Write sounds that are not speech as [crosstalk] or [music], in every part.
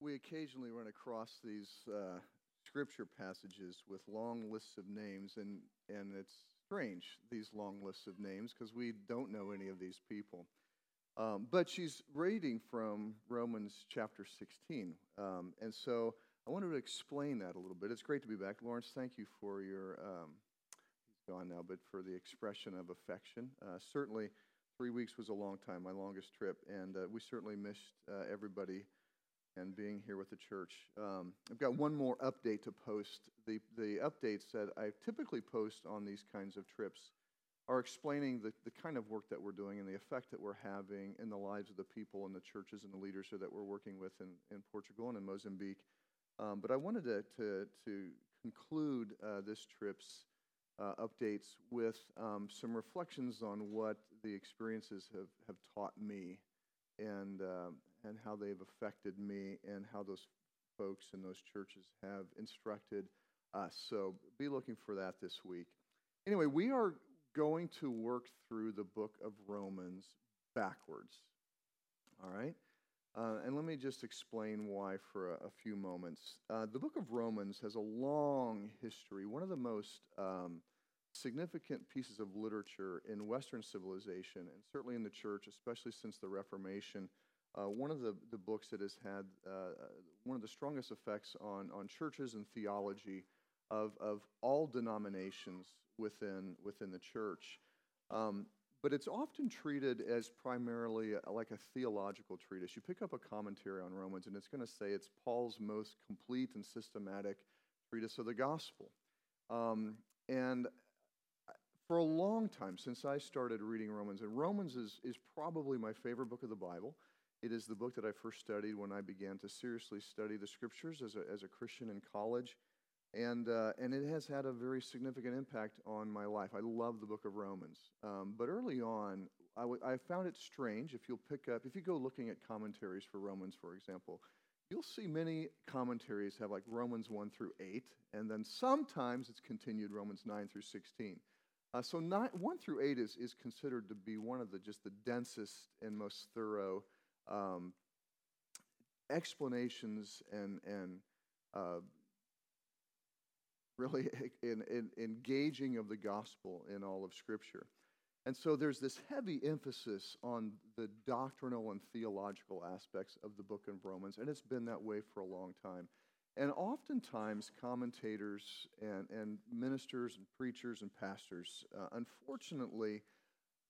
we occasionally run across these uh, scripture passages with long lists of names, and, and it's strange, these long lists of names, because we don't know any of these people. Um, but she's reading from Romans chapter 16. Um, and so I wanted to explain that a little bit. It's great to be back. Lawrence, thank you for your, um, he's gone now, but for the expression of affection. Uh, certainly, three weeks was a long time, my longest trip, and uh, we certainly missed uh, everybody and being here with the church. Um, I've got one more update to post. The, the updates that I typically post on these kinds of trips are explaining the, the kind of work that we're doing and the effect that we're having in the lives of the people and the churches and the leaders that we're working with in, in Portugal and in Mozambique. Um, but I wanted to, to, to conclude uh, this trip's uh, updates with um, some reflections on what the experiences have, have taught me and, uh, and how they've affected me and how those folks in those churches have instructed us. So be looking for that this week. Anyway, we are going to work through the book of Romans backwards. All right? Uh, and let me just explain why for a, a few moments. Uh, the book of Romans has a long history, one of the most um, significant pieces of literature in Western civilization, and certainly in the church, especially since the Reformation. Uh, one of the, the books that has had uh, one of the strongest effects on, on churches and theology of, of all denominations within, within the church. Um, but it's often treated as primarily a, like a theological treatise. You pick up a commentary on Romans, and it's going to say it's Paul's most complete and systematic treatise of the gospel. Um, and for a long time, since I started reading Romans, and Romans is, is probably my favorite book of the Bible. It is the book that I first studied when I began to seriously study the scriptures as a, as a Christian in college. And, uh, and it has had a very significant impact on my life. I love the book of Romans. Um, but early on, I, w- I found it strange. If you'll pick up, if you go looking at commentaries for Romans, for example, you'll see many commentaries have like Romans 1 through 8, and then sometimes it's continued Romans 9 through 16. Uh, so nine, 1 through 8 is, is considered to be one of the just the densest and most thorough um, explanations and, and uh, really [laughs] in, in, engaging of the gospel in all of Scripture. And so there's this heavy emphasis on the doctrinal and theological aspects of the book of Romans, and it's been that way for a long time. And oftentimes, commentators and, and ministers and preachers and pastors, uh, unfortunately,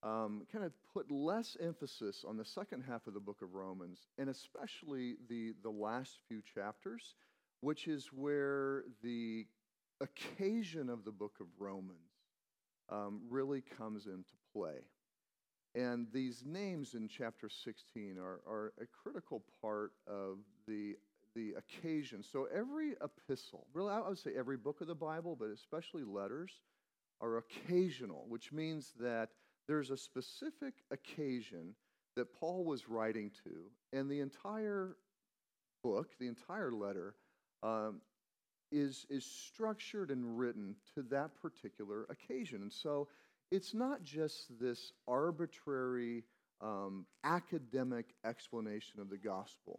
um, kind of put less emphasis on the second half of the book of Romans, and especially the, the last few chapters, which is where the occasion of the book of Romans um, really comes into play. And these names in chapter 16 are, are a critical part of the, the occasion. So every epistle, really, I would say every book of the Bible, but especially letters, are occasional, which means that there's a specific occasion that Paul was writing to, and the entire book, the entire letter, um, is, is structured and written to that particular occasion. And so it's not just this arbitrary um, academic explanation of the gospel.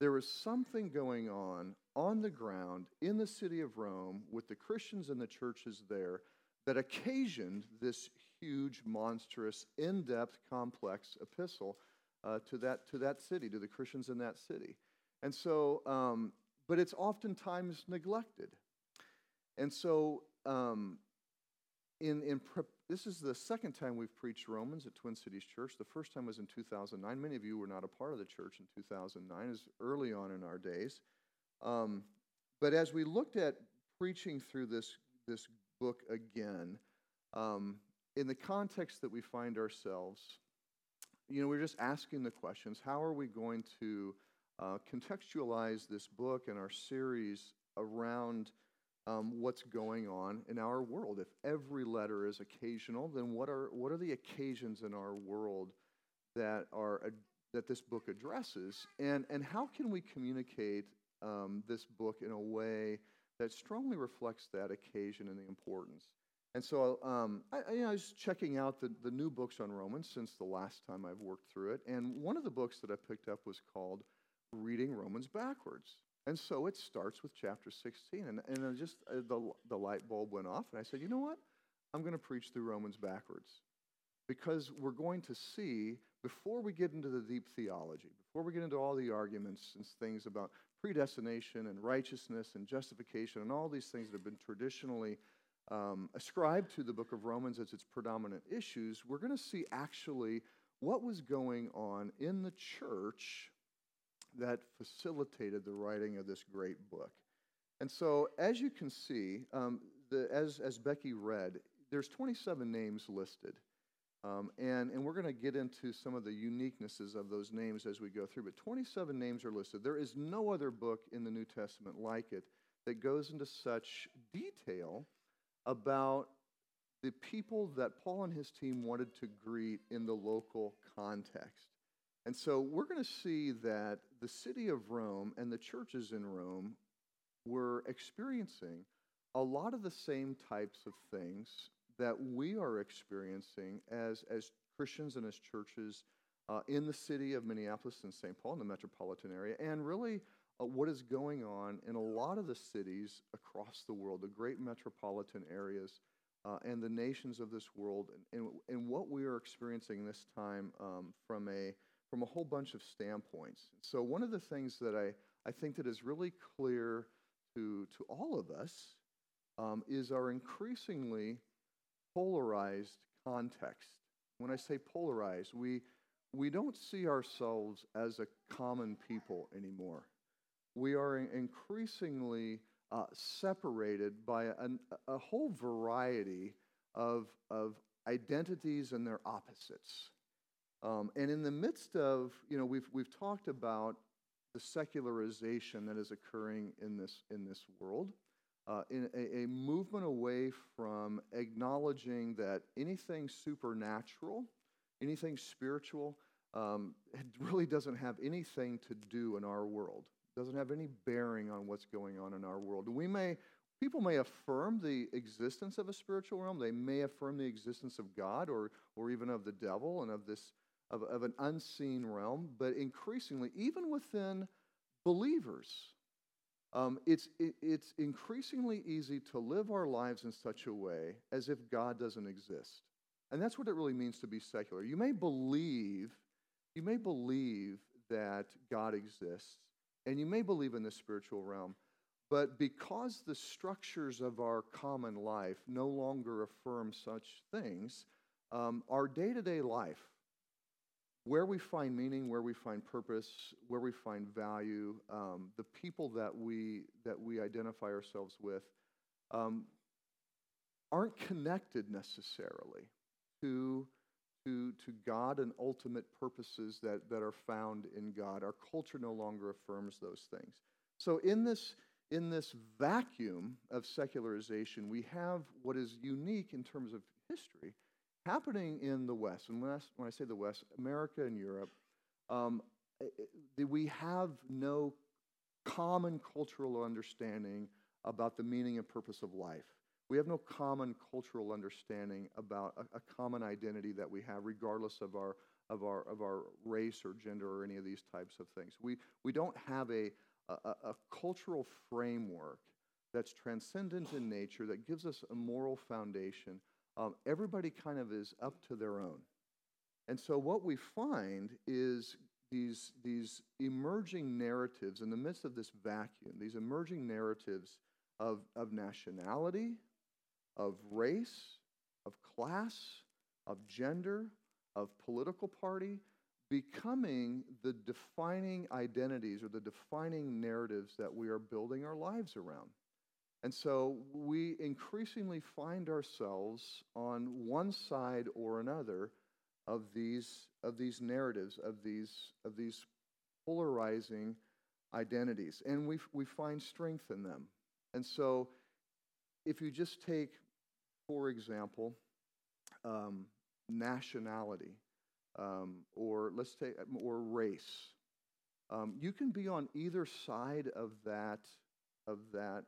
There is something going on on the ground in the city of Rome with the Christians and the churches there that occasioned this huge, monstrous, in depth, complex epistle uh, to, that, to that city, to the Christians in that city. And so um, but it's oftentimes neglected. And so, um, in, in this is the second time we've preached Romans at Twin Cities Church. The first time was in 2009. Many of you were not a part of the church in 2009, is early on in our days. Um, but as we looked at preaching through this, this book again, um, in the context that we find ourselves, you know, we're just asking the questions how are we going to uh, contextualize this book and our series around um, what's going on in our world. If every letter is occasional, then what are, what are the occasions in our world that, are, uh, that this book addresses? And, and how can we communicate um, this book in a way that strongly reflects that occasion and the importance? And so um, I, you know, I, was checking out the, the new books on Romans since the last time I've worked through it. And one of the books that I picked up was called reading Romans backwards. And so it starts with chapter 16. And, and just uh, the, the light bulb went off, and I said, you know what? I'm going to preach through Romans backwards. Because we're going to see, before we get into the deep theology, before we get into all the arguments and things about predestination and righteousness and justification and all these things that have been traditionally um, ascribed to the book of Romans as its predominant issues, we're going to see actually what was going on in the church that facilitated the writing of this great book. And so, as you can see, um, the, as, as Becky read, there's 27 names listed. Um, and, and we're going to get into some of the uniquenesses of those names as we go through. But 27 names are listed. There is no other book in the New Testament like it that goes into such detail about the people that Paul and his team wanted to greet in the local context. And so we're going to see that the city of Rome and the churches in Rome were experiencing a lot of the same types of things that we are experiencing as, as Christians and as churches uh, in the city of Minneapolis and St. Paul in the metropolitan area, and really uh, what is going on in a lot of the cities across the world, the great metropolitan areas, uh, and the nations of this world, and, and, and, what we are experiencing this time um, from, a, from a whole bunch of standpoints. So, one of the things that I, I think that is really clear to, to all of us um, is our increasingly polarized context. When I say polarized, we, we don't see ourselves as a common people anymore. We are increasingly uh, separated by a, a whole variety of, of identities and their opposites. Um, and in the midst of, you know, we've, we've talked about the secularization that is occurring in this, in this world uh, in a, a, movement away from acknowledging that anything supernatural, anything spiritual, um, it [laughs] really doesn't have anything to do in our world. Doesn't have any bearing on what's going on in our world. We may, people may affirm the existence of a spiritual realm. They may affirm the existence of God or, or even of the devil and of this of, of an unseen realm. But increasingly, even within believers, um, it's, it, it's increasingly easy to live our lives in such a way as if God doesn't exist. And that's what it really means to be secular. You may believe, you may believe that God exists, and you may believe in the spiritual realm, but because the structures of our common life no longer affirm such things, um, our day to day life, where we find meaning, where we find purpose, where we find value, um, the people that we that we identify ourselves with um, aren't connected necessarily to to to God and ultimate purposes that that are found in God. Our culture no longer affirms those things. So in this in this vacuum of secularization, we have what is unique in terms of history happening in the West, and when I, when I say the West, America and Europe, um, we have no common cultural understanding about the meaning and purpose of life. We have no common cultural understanding about a, a, common identity that we have, regardless of our, of, our, of our race or gender or any of these types of things. We, we don't have a, a, a cultural framework that's transcendent in nature that gives us a moral foundation um, everybody kind of is up to their own. And so what we find is these, these emerging narratives in the midst of this vacuum, these emerging narratives of, of nationality, of race, of class, of gender, of political party, becoming the defining identities or the defining narratives that we are building our lives around. And so we increasingly find ourselves on one side or another of these, of these narratives, of these, of these polarizing identities. And we, we find strength in them. And so if you just take, for example, um, nationality, um, or let's take, or race, um, you can be on either side of that, of that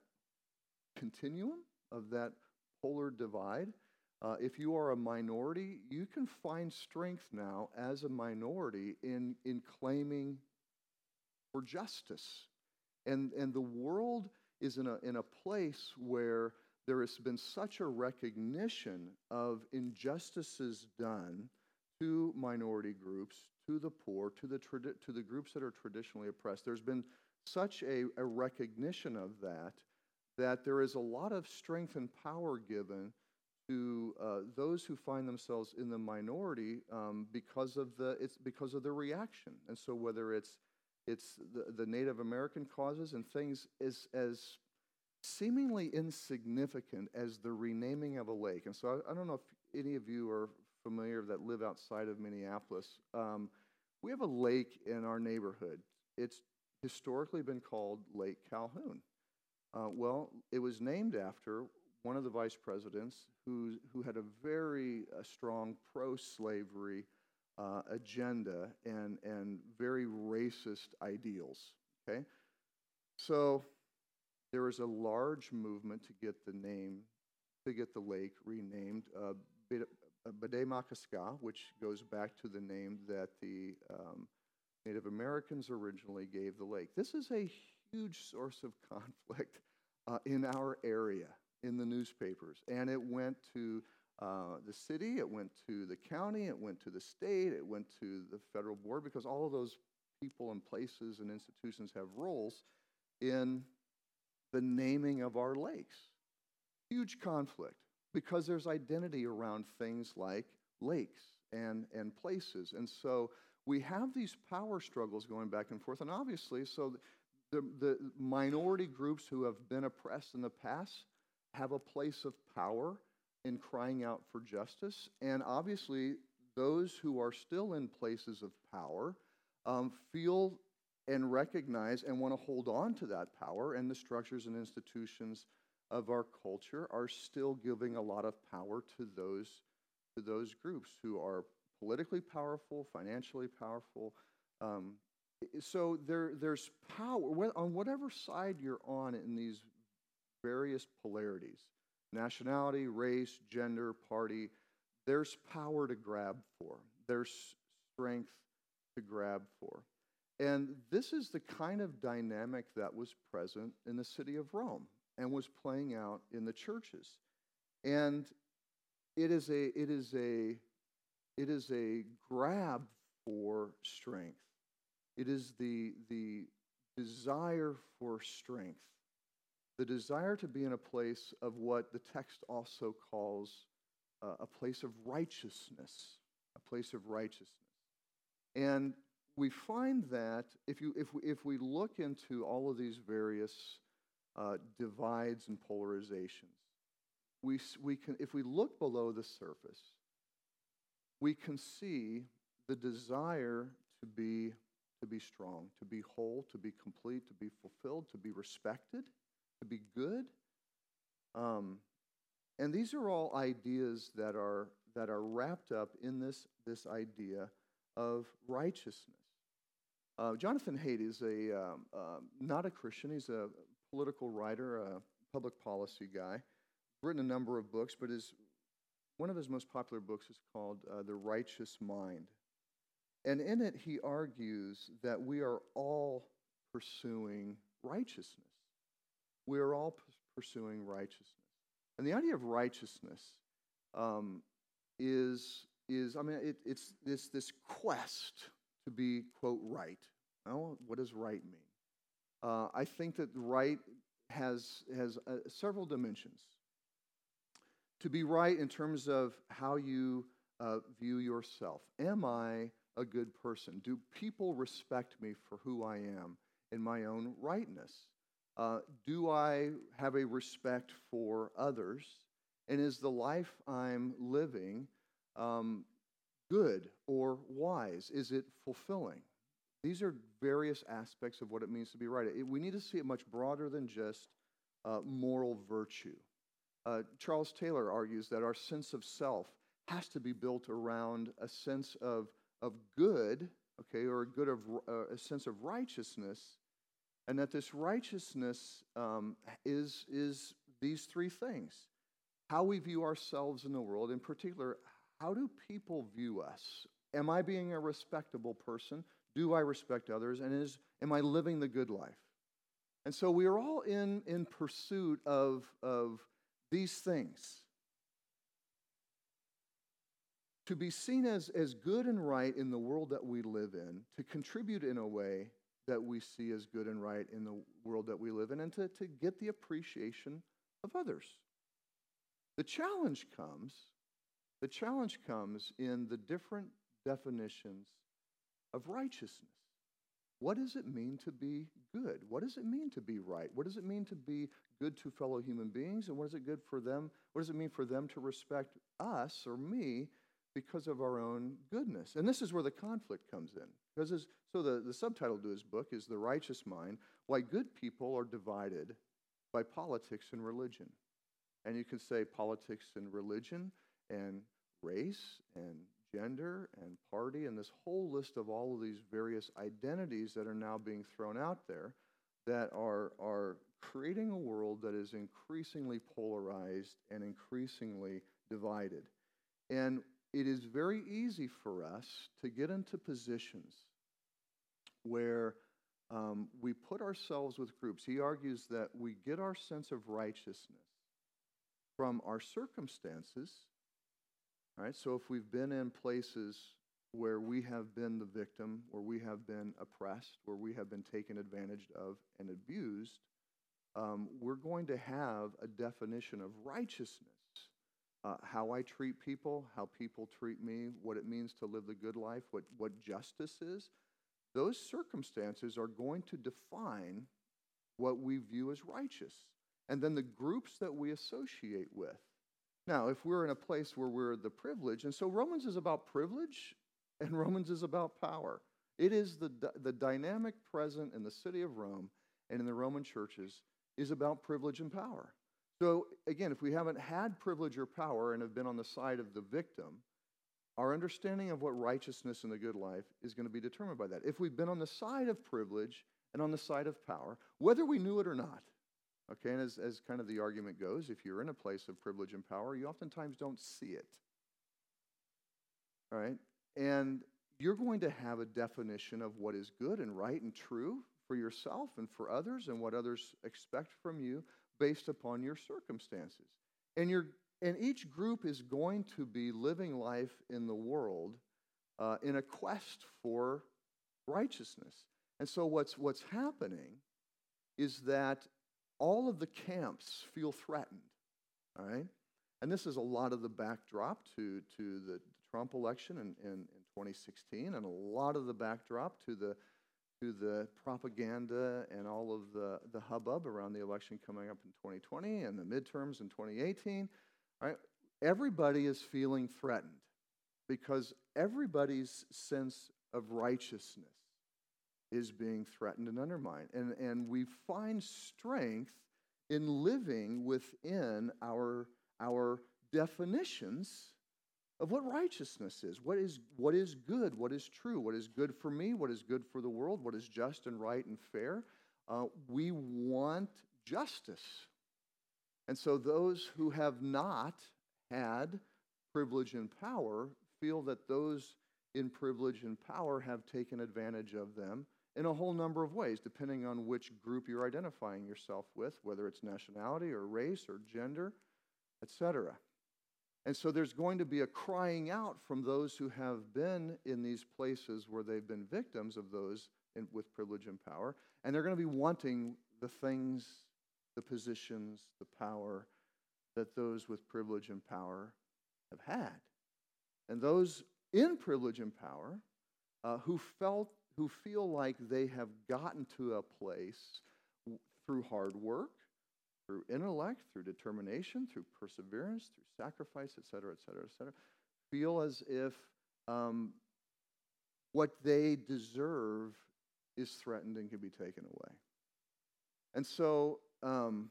continuum, of that polar divide. Uh, if you are a minority, you can find strength now as a minority in, in claiming for justice. And, and the world is in a, in a place where there has been such a recognition of injustices done to minority groups, to the poor, to the, tradi- to the groups that are traditionally oppressed. There's been such a, a recognition of that that there is a lot of strength and power given to uh, those who find themselves in the minority um, because of the it's because of their reaction. And so whether it's it's the, the Native American causes and things as as seemingly insignificant as the renaming of a lake. And so I, I don't know if any of you are familiar that live outside of Minneapolis. Um, we have a lake in our neighborhood. It's historically been called Lake Calhoun. Uh, well, it was named after one of the vice presidents who, who had a very uh, strong pro slavery uh, agenda and, and very racist ideals. Okay? So there was a large movement to get the name, to get the lake renamed uh, Bde which goes back to the name that the um, Native Americans originally gave the lake. This is a huge source of conflict uh, in our area in the newspapers. And it went to uh, the city, it went to the county, it went to the state, it went to the federal board because all of those people and places and institutions have roles in the naming of our lakes. Huge conflict because there's identity around things like lakes and, and places. And so we have these power struggles going back and forth. And obviously, so the, the minority groups who have been oppressed in the past have a place of power in crying out for justice. And obviously, those who are still in places of power um, feel and recognize and want to hold on to that power, and the structures and institutions of our culture are still giving a lot of power to those, to those groups who are politically powerful, financially powerful. Um, so there, there's power on whatever side you're on in these various polarities nationality, race, gender, party. There's power to grab for, there's strength to grab for. And this is the kind of dynamic that was present in the city of Rome and was playing out in the churches. And it is a, it is a, it is a grab for strength. It is the, the desire for strength the desire to be in a place of what the text also calls uh, a place of righteousness, a place of righteousness. And we find that if, you, if, we, if we look into all of these various uh, divides and polarizations, we, we can, if we look below the surface, we can see the desire to be, to be strong, to be whole, to be complete, to be fulfilled, to be respected, to be good. Um, and these are all ideas that are, that are wrapped up in this, this idea of righteousness. Uh, Jonathan Haidt is a, um, uh, not a Christian, he's a political writer, a public policy guy. Written a number of books, but his, one of his most popular books is called uh, The Righteous Mind. And in it, he argues that we are all pursuing righteousness we are all pursuing righteousness. And the idea of righteousness um, is, is, I mean, it, it's this, this quest to be, quote, right. Well, what does right mean? Uh, I think that right has, has uh, several dimensions. To be right in terms of how you uh, view yourself. Am I a good person? Do people respect me for who I am in my own rightness? Uh, do I have a respect for others? And is the life I'm living um, good or wise? Is it fulfilling? These are various aspects of what it means to be right. We need to see it much broader than just uh, moral virtue. Uh, Charles Taylor argues that our sense of self has to be built around a sense of, of good, okay, or a good of uh, a sense of righteousness and that this righteousness um, is, is these three things how we view ourselves in the world, in particular, how do people view us? Am I being a respectable person? Do I respect others? And is, am I living the good life? And so we are all in, in pursuit of, of these things. To be seen as, as good and right in the world that we live in, to contribute in a way that we see as good and right in the world that we live in, and to, to get the appreciation of others. The challenge comes, the challenge comes in the different definitions of righteousness. What does it mean to be good? What does it mean to be right? What does it mean to be good to fellow human beings? And what is it good for them? What does it mean for them to respect us or me because of our own goodness? And this is where the conflict comes in. Because so the, the subtitle to his book is The Righteous Mind Why Good People Are Divided by Politics and Religion. And you can say politics and religion and race and gender and party and this whole list of all of these various identities that are now being thrown out there that are, are creating a world that is increasingly polarized and increasingly divided. And it is very easy for us to get into positions where um, we put ourselves with groups. He argues that we get our sense of righteousness from our circumstances all right, so if we've been in places where we have been the victim, where we have been oppressed, where we have been taken advantage of and abused, um, we're going to have a definition of righteousness. Uh, how I treat people, how people treat me, what it means to live the good life, what, what justice is, those circumstances are going to define what we view as righteous. And then the groups that we associate with now, if we're in a place where we're the privilege, and so Romans is about privilege and [laughs] Romans is about power. It is the, the dynamic present in the city of Rome and in the Roman churches is about privilege and power. So, again, if we haven't had privilege or power and have been on the side of the victim, our understanding of what righteousness and the good life is going to be determined by that. If we've been on the side of privilege and on the side of power, whether we knew it or not, Okay, and as, as kind of the argument goes, if you're in a place of privilege and power, you oftentimes don't see it. All right? And you're going to have a definition of what is good and right and true for yourself and for others and what others expect from you based upon your circumstances. And, you and each group is going to be living life in the world uh, in a quest for righteousness. And so what's, what's happening is that all of the camps feel threatened. All right? And this is a lot of the backdrop to, to the Trump election in, in, in 2016, and a lot of the backdrop to the, to the propaganda and all of the, the hubbub around the election coming up in 2020 and the midterms in 2018. All right? Everybody is feeling threatened because everybody's sense of righteousness is being threatened and undermined. And, and we find strength in living within our, our definitions of what righteousness is. What is, what is good? What is true? What is good for me? What is good for the world? What is just and right and fair? Uh, we want justice. And so those who have not had privilege and power feel that those in privilege and power have taken advantage of them in a whole number of ways, depending on which group you're identifying yourself with, whether it's nationality or race or gender, etc. And so there's going to be a crying out from those who have been in these places where they've been victims of those in, with privilege and power, and they're going to be wanting the things, the positions, the power that those with privilege and power have had. And those in privilege and power uh, who felt who feel like they have gotten to a place through hard work, through intellect, through determination, through perseverance, through sacrifice, et cetera, et cetera, et cetera, feel as if um, what they deserve is threatened and can be taken away. And so um,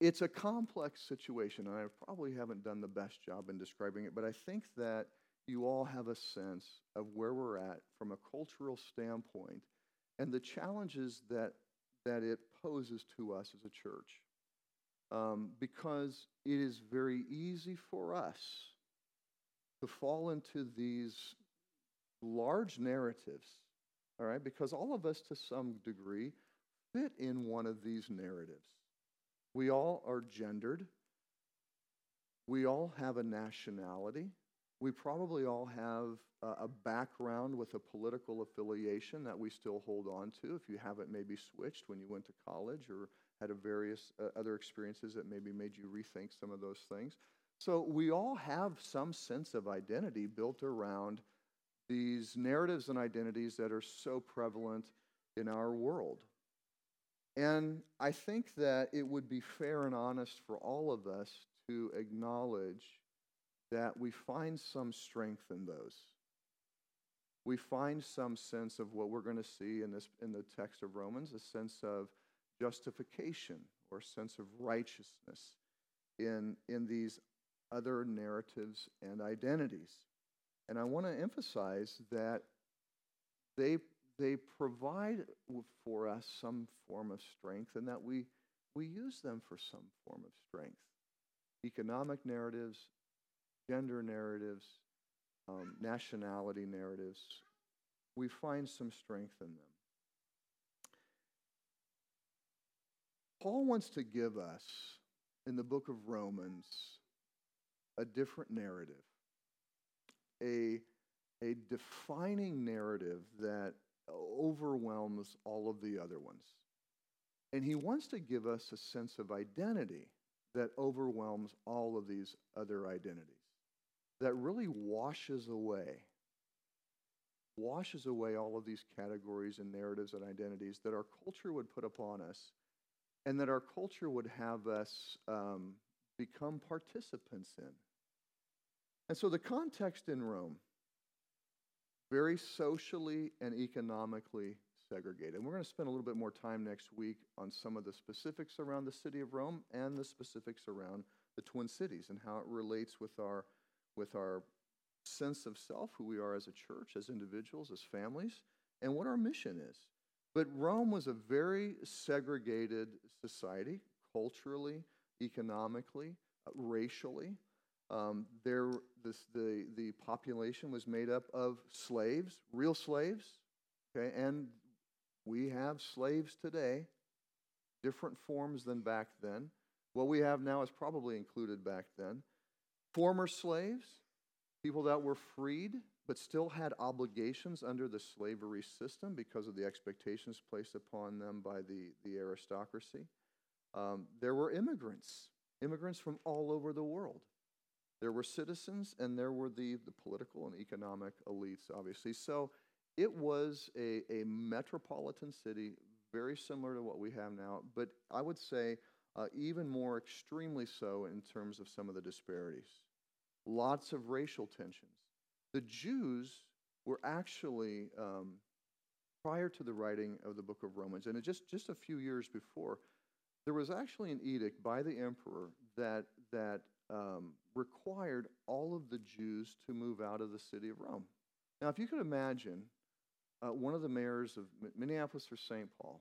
it's a complex situation, and I probably haven't done the best job in describing it, but I think that you all have a sense of where we're at from a cultural standpoint and the challenges that, that it poses to us as a church. Um, because it is very easy for us to fall into these large narratives, all right, because all of us to some degree fit in one of these narratives. We all are gendered. We all have a nationality. We probably all have a background with a political affiliation that we still hold on to if you haven't maybe switched when you went to college or had a various uh, other experiences that maybe made you rethink some of those things. So we all have some sense of identity built around these narratives and identities that are so prevalent in our world. And I think that it would be fair and honest for all of us to acknowledge that we find some strength in those. We find some sense of what we're going to see in this in the text of Romans, a sense of justification or a sense of righteousness in, in these other narratives and identities. And I want to emphasize that they, they provide for us some form of strength and that we, we use them for some form of strength. Economic narratives, gender narratives, um, nationality narratives, we find some strength in them. Paul wants to give us in the book of Romans a different narrative, a, a defining narrative that overwhelms all of the other ones. And he wants to give us a sense of identity that overwhelms all of these other identities, that really washes away, washes away all of these categories and narratives and identities that our culture would put upon us and that our culture would have us um, become participants in. And so the context in Rome, very socially and economically segregated. And we're going to spend a little bit more time next week on some of the specifics around the city of Rome and the specifics around the Twin Cities and how it relates with our, with our sense of self, who we are as a church, as individuals, as families, and what our mission is. But Rome was a very segregated society, culturally, economically, uh, racially. Um, there, this, the, the population was made up of slaves, real slaves, okay, and we have slaves today, different forms than back then. What we have now is probably included back then. Former slaves, people that were freed but still had obligations under the slavery system because of the expectations placed upon them by the, the aristocracy. Um, there were immigrants, immigrants from all over the world. There were citizens, and there were the, the political and economic elites, obviously. So it was a, a metropolitan city, very similar to what we have now, but I would say uh, even more extremely so in terms of some of the disparities. Lots of racial tensions the Jews were actually, um, prior to the writing of the book of Romans, and just, just a few years before, there was actually an edict by the emperor that, that um, required all of the Jews to move out of the city of Rome. Now, if you could imagine uh, one of the mayors of Minneapolis or St. Paul,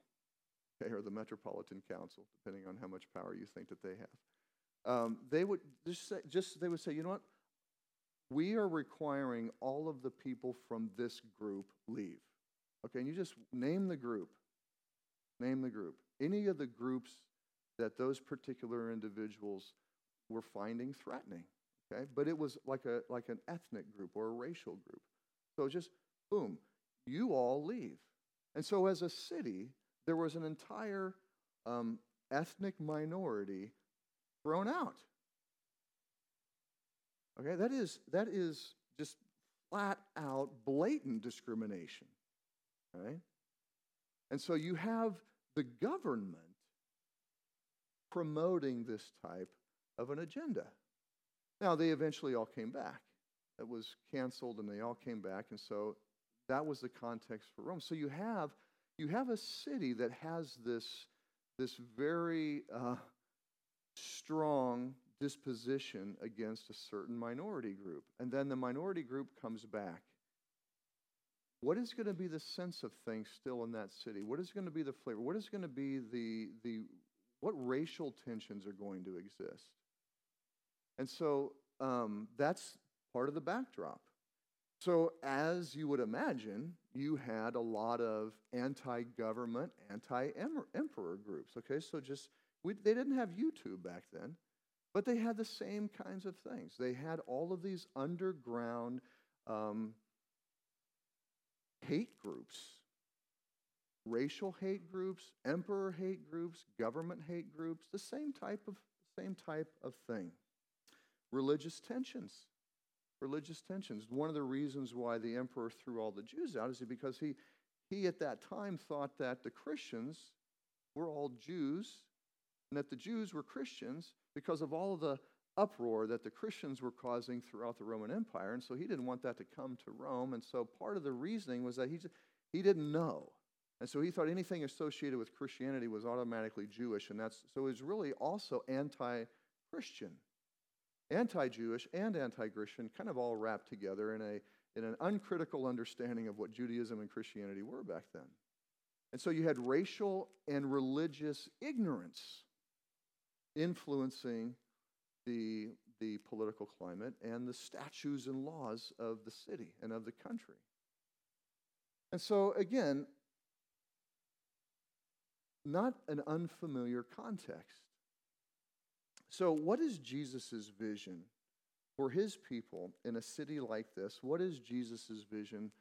okay, or the Metropolitan Council, depending on how much power you think that they have, um, they would just say, just they would say, you know what? we are requiring all of the people from this group leave. Okay, and you just name the group. Name the group. Any of the groups that those particular individuals were finding threatening. Okay, but it was like a like an ethnic group or a racial group. So just boom, you all leave. And so as a city, there was an entire um, ethnic minority thrown out. Okay, that is, that is just flat out blatant discrimination. Right? And so you have the government promoting this type of an agenda. Now, they eventually all came back. It was canceled and they all came back. And so that was the context for Rome. So you have, you have a city that has this, this very uh, strong disposition against a certain minority group. And then the minority group comes back. What is going to be the sense of things still in that city? What is going to be the flavor? What is going to be the, the what racial tensions are going to exist? And so um, that's part of the backdrop. So, as you would imagine, you had a lot of anti government, anti emperor groups. Okay, so just, we, they didn't have YouTube back then, but they had the same kinds of things. They had all of these underground um, hate groups racial hate groups, emperor hate groups, government hate groups, the same type of same type of thing. Religious tensions. Religious tensions. One of the reasons why the emperor threw all the Jews out is because he, he at that time thought that the Christians were all Jews and that the Jews were Christians because of all of the uproar that the Christians were causing throughout the Roman Empire. And so he didn't want that to come to Rome. And so part of the reasoning was that he, just, he didn't know. And so he thought anything associated with Christianity was automatically Jewish, and that's so it's really also anti-Christian, anti-Jewish and anti-Christian, kind of all wrapped together in a in an uncritical understanding of what Judaism and Christianity were back then. And so you had racial and religious ignorance influencing the, the political climate and the statutes and laws of the city and of the country. And so, again, not an unfamiliar context. So, what is Jesus' vision for his people in a city like this? What is Jesus' vision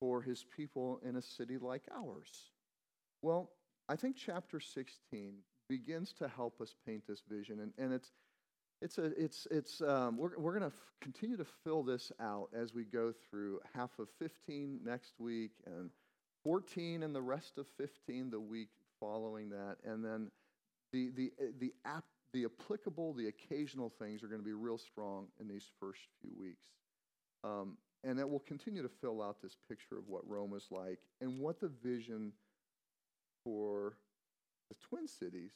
for his people in a city like ours? Well, I think chapter 16 begins to help us paint this vision, and, and it's it's a it's it's um, we're we're going to f- continue to fill this out as we go through half of 15 next week and 14 and the rest of 15 the week following that. And then the, the, the, app, the applicable, the occasional things are going to be real strong in these first few weeks. Um, and that will continue to fill out this picture of what Rome is like and what the vision for the Twin Cities,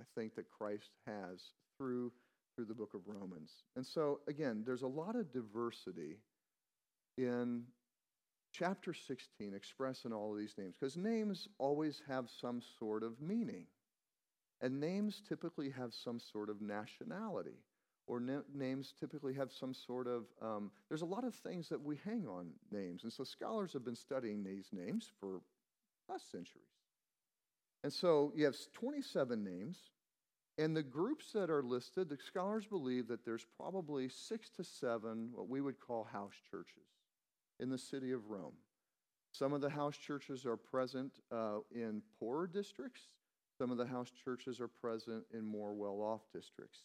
I think, that Christ has through, through the book of Romans. And so, again, there's a lot of diversity in chapter 16 expressing all of these names because names always have some sort of meaning. And names typically have some sort of nationality, or na- names typically have some sort of, um, there's a lot of things that we hang on names. And so scholars have been studying these names for last centuries. And so you have 27 names. And the groups that are listed, the scholars believe that there's probably six to seven what we would call house churches in the city of Rome. Some of the house churches are present uh, in poorer districts. Some of the house churches are present in more well off districts.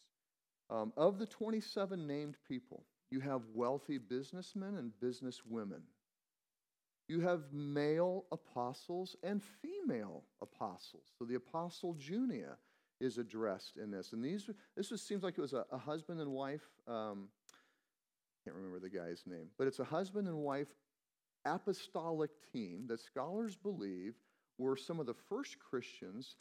Um, of the 27 named people, you have wealthy businessmen and businesswomen. You have male apostles and female apostles. So the apostle Junia is addressed in this. And these, this was, seems like it was a, a husband and wife um, can't remember the guy's name, but it's a husband and wife apostolic team that scholars believe were some of the first Christians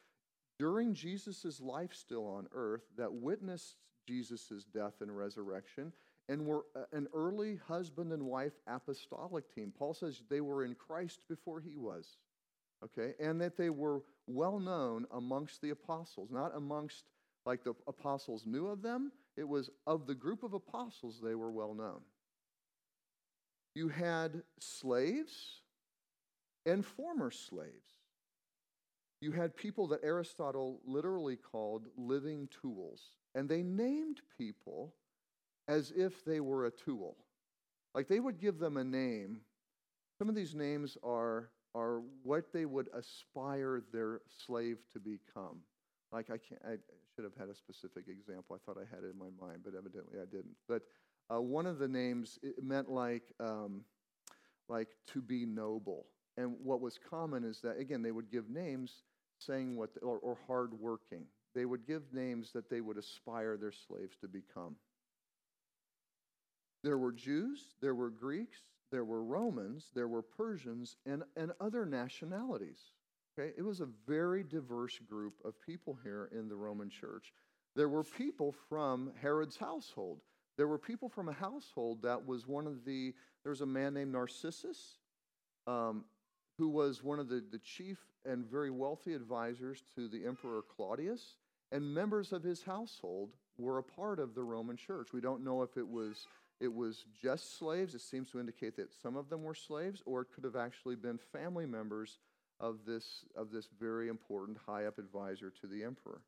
during Jesus' life still on earth that witnessed Jesus' death and resurrection and were uh, an early husband and wife apostolic team. Paul says they were in Christ before he was, okay, and that they were well known amongst the apostles, not amongst like the apostles knew of them, it was of the group of apostles, they were well known. You had slaves and former slaves. You had people that Aristotle literally called living tools. And they named people as if they were a tool. Like they would give them a name. Some of these names are, are what they would aspire their slave to become. Like I can't, I should have had a specific example. I thought I had it in my mind, but evidently I didn't. But uh, one of the names it meant like, um, like to be noble. And what was common is that again they would give names saying what, the, or, or hardworking. They would give names that they would aspire their slaves to become. There were Jews, there were Greeks, there were Romans, there were Persians, and, and other nationalities. Okay? It was a very diverse group of people here in the Roman church. There were people from Herod's household. There were people from a household that was one of the, there was a man named Narcissus um, who was one of the, the chief and very wealthy advisors to the Emperor Claudius. And members of his household were a part of the Roman church. We don't know if it was it was just slaves. It seems to indicate that some of them were slaves, or it could have actually been family members of this, of this very important high up advisor to the emperor.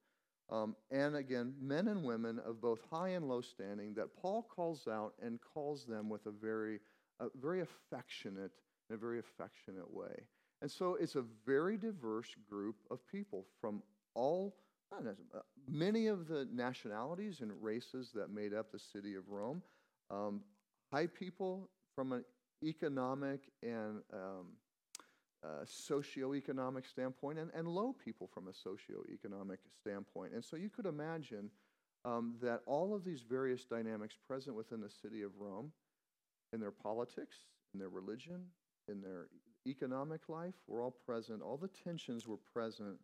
Um, and again, men and women of both high and low standing that Paul calls out and calls them with a very, a very affectionate, in a very affectionate way. And so it's a very diverse group of people from all, many of the nationalities and races that made up the city of Rome. Um, high people from an economic and um, uh, socioeconomic standpoint, and, and low people from a socioeconomic standpoint. And so you could imagine um, that all of these various dynamics present within the city of Rome, in their politics, in their religion, in their economic life, were all present. All the tensions were present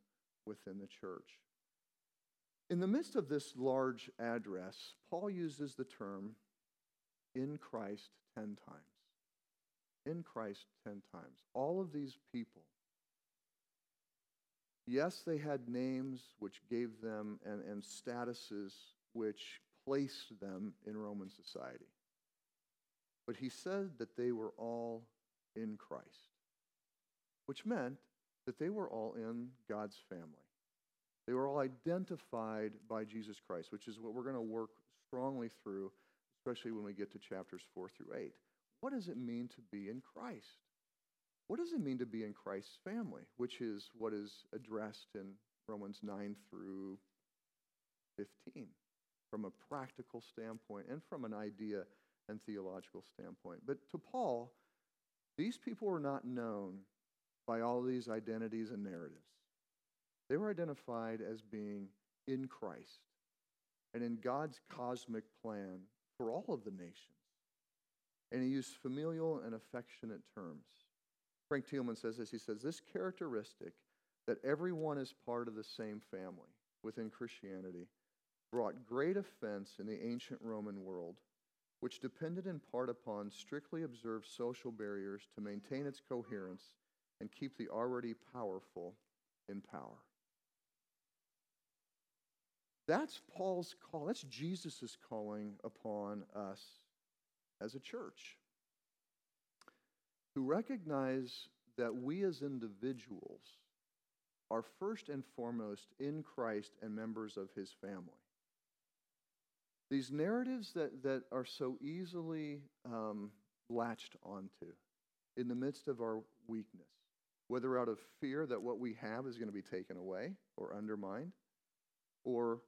within the church. In the midst of this large address, Paul uses the term in Christ 10 times. In Christ 10 times. All of these people, yes, they had names which gave them and, and statuses which placed them in Roman society. But he said that they were all in Christ, which meant that they were all in God's family. They were all identified by Jesus Christ, which is what we're going to work strongly through especially when we get to chapters 4 through 8. What does it mean to be in Christ? What does it mean to be in Christ's family, which is what is addressed in Romans 9 through 15 from a practical standpoint and from an idea and theological standpoint? But to Paul, these people were not known by all these identities and narratives. They were identified as being in Christ and in God's cosmic plan for all of the nations. And he used familial and affectionate terms. Frank Thielman says this he says, This characteristic that everyone is part of the same family within Christianity brought great offense in the ancient Roman world, which depended in part upon strictly observed social barriers to maintain its coherence and keep the already powerful in power. That's Paul's call. That's Jesus' calling upon us as a church to recognize that we as individuals are first and foremost in Christ and members of his family. These narratives that, that are so easily um, latched onto in the midst of our weakness, whether out of fear that what we have is going to be taken away or undermined, or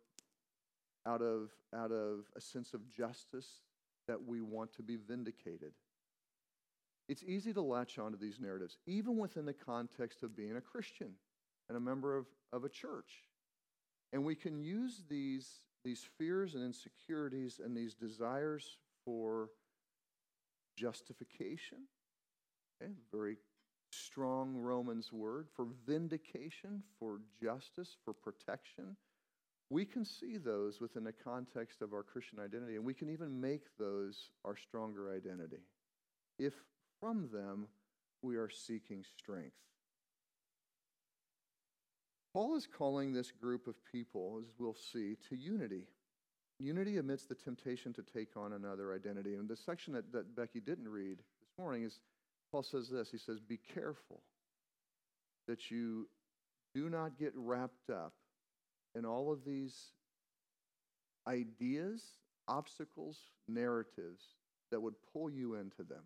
out of, out of a sense of justice that we want to be vindicated. It's easy to latch onto these narratives, even within the context of being a Christian and a member of, of a church. And we can use these, these fears and insecurities and these desires for justification, okay, very strong Romans word, for vindication, for justice, for protection, we can see those within the context of our Christian identity, and we can even make those our stronger identity if from them we are seeking strength. Paul is calling this group of people, as we'll see, to unity. Unity amidst the temptation to take on another identity. And the section that, that Becky didn't read this morning is Paul says this He says, Be careful that you do not get wrapped up in all of these ideas, obstacles, narratives that would pull you into them,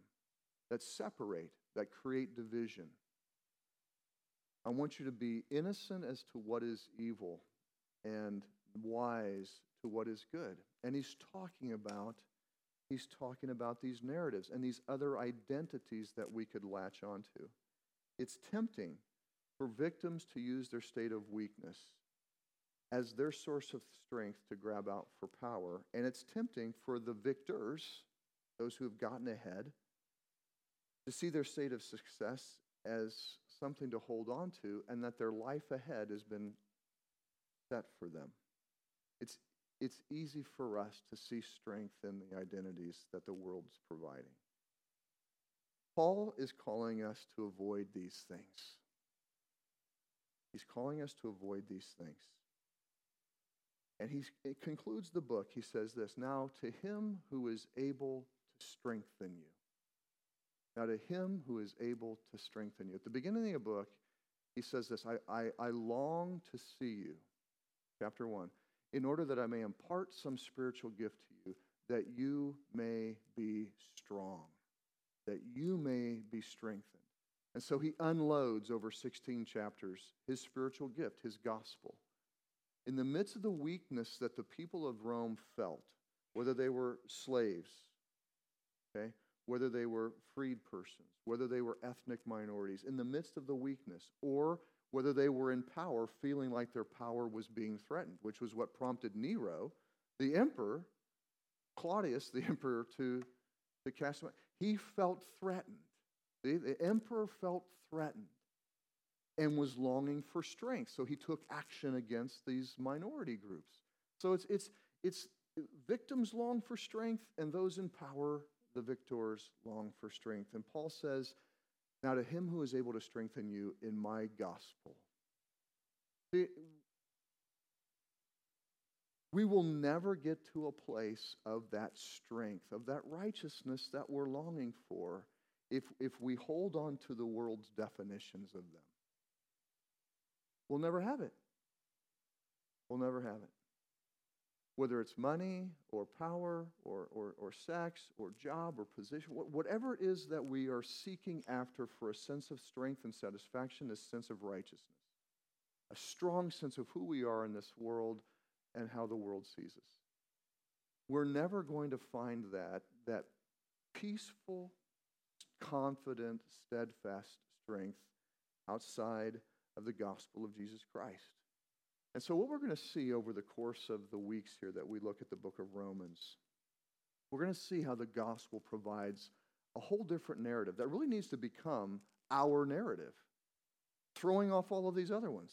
that separate, that create division. I want you to be innocent as to what is evil and wise to what is good. And he's talking about he's talking about these narratives and these other identities that we could latch onto. It's tempting for victims to use their state of weakness as their source of strength to grab out for power. And it's tempting for the victors, those who have gotten ahead, to see their state of success as something to hold on to and that their life ahead has been set for them. It's, it's easy for us to see strength in the identities that the world's providing. Paul is calling us to avoid these things. He's calling us to avoid these things. And he concludes the book. He says this Now, to him who is able to strengthen you. Now, to him who is able to strengthen you. At the beginning of the book, he says this I, I, I long to see you, chapter 1, in order that I may impart some spiritual gift to you, that you may be strong, that you may be strengthened. And so he unloads over 16 chapters his spiritual gift, his gospel. In the midst of the weakness that the people of Rome felt, whether they were slaves, okay, whether they were freed persons, whether they were ethnic minorities, in the midst of the weakness, or whether they were in power, feeling like their power was being threatened, which was what prompted Nero, the emperor, Claudius, the [laughs] emperor, to, to cast him out. He felt threatened. The, the emperor felt threatened and was longing for strength. So he took action against these minority groups. So it's, it's, it's victims long for strength, and those in power, the victors, long for strength. And Paul says, Now to him who is able to strengthen you in my gospel. We will never get to a place of that strength, of that righteousness that we're longing for, if, if we hold on to the world's definitions of them. We'll never have it. We'll never have it. Whether it's money or power or, or, or sex or job or position, whatever it is that we are seeking after for a sense of strength and satisfaction, a sense of righteousness, a strong sense of who we are in this world and how the world sees us. We're never going to find that, that peaceful, confident, steadfast strength outside of the gospel of Jesus Christ. And so, what we're going to see over the course of the weeks here that we look at the book of Romans, we're going to see how the gospel provides a whole different narrative that really needs to become our narrative, throwing off all of these other ones.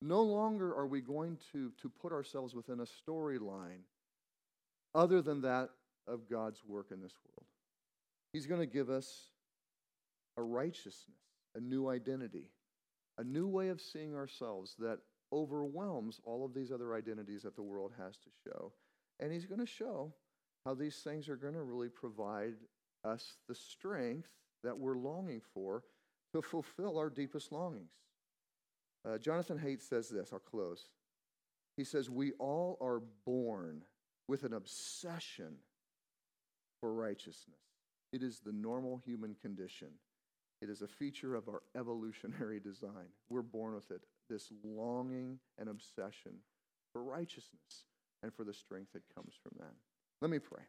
No longer are we going to, to put ourselves within a storyline other than that of God's work in this world. He's going to give us a righteousness, a new identity, a new way of seeing ourselves that overwhelms all of these other identities that the world has to show. And He's going to show how these things are going to really provide us the strength that we're longing for to fulfill our deepest longings. Uh, Jonathan Haidt says this, I'll close. He says, We all are born with an obsession for righteousness. It is the normal human condition. It is a feature of our evolutionary design. We're born with it this longing and obsession for righteousness and for the strength that comes from that. Let me pray.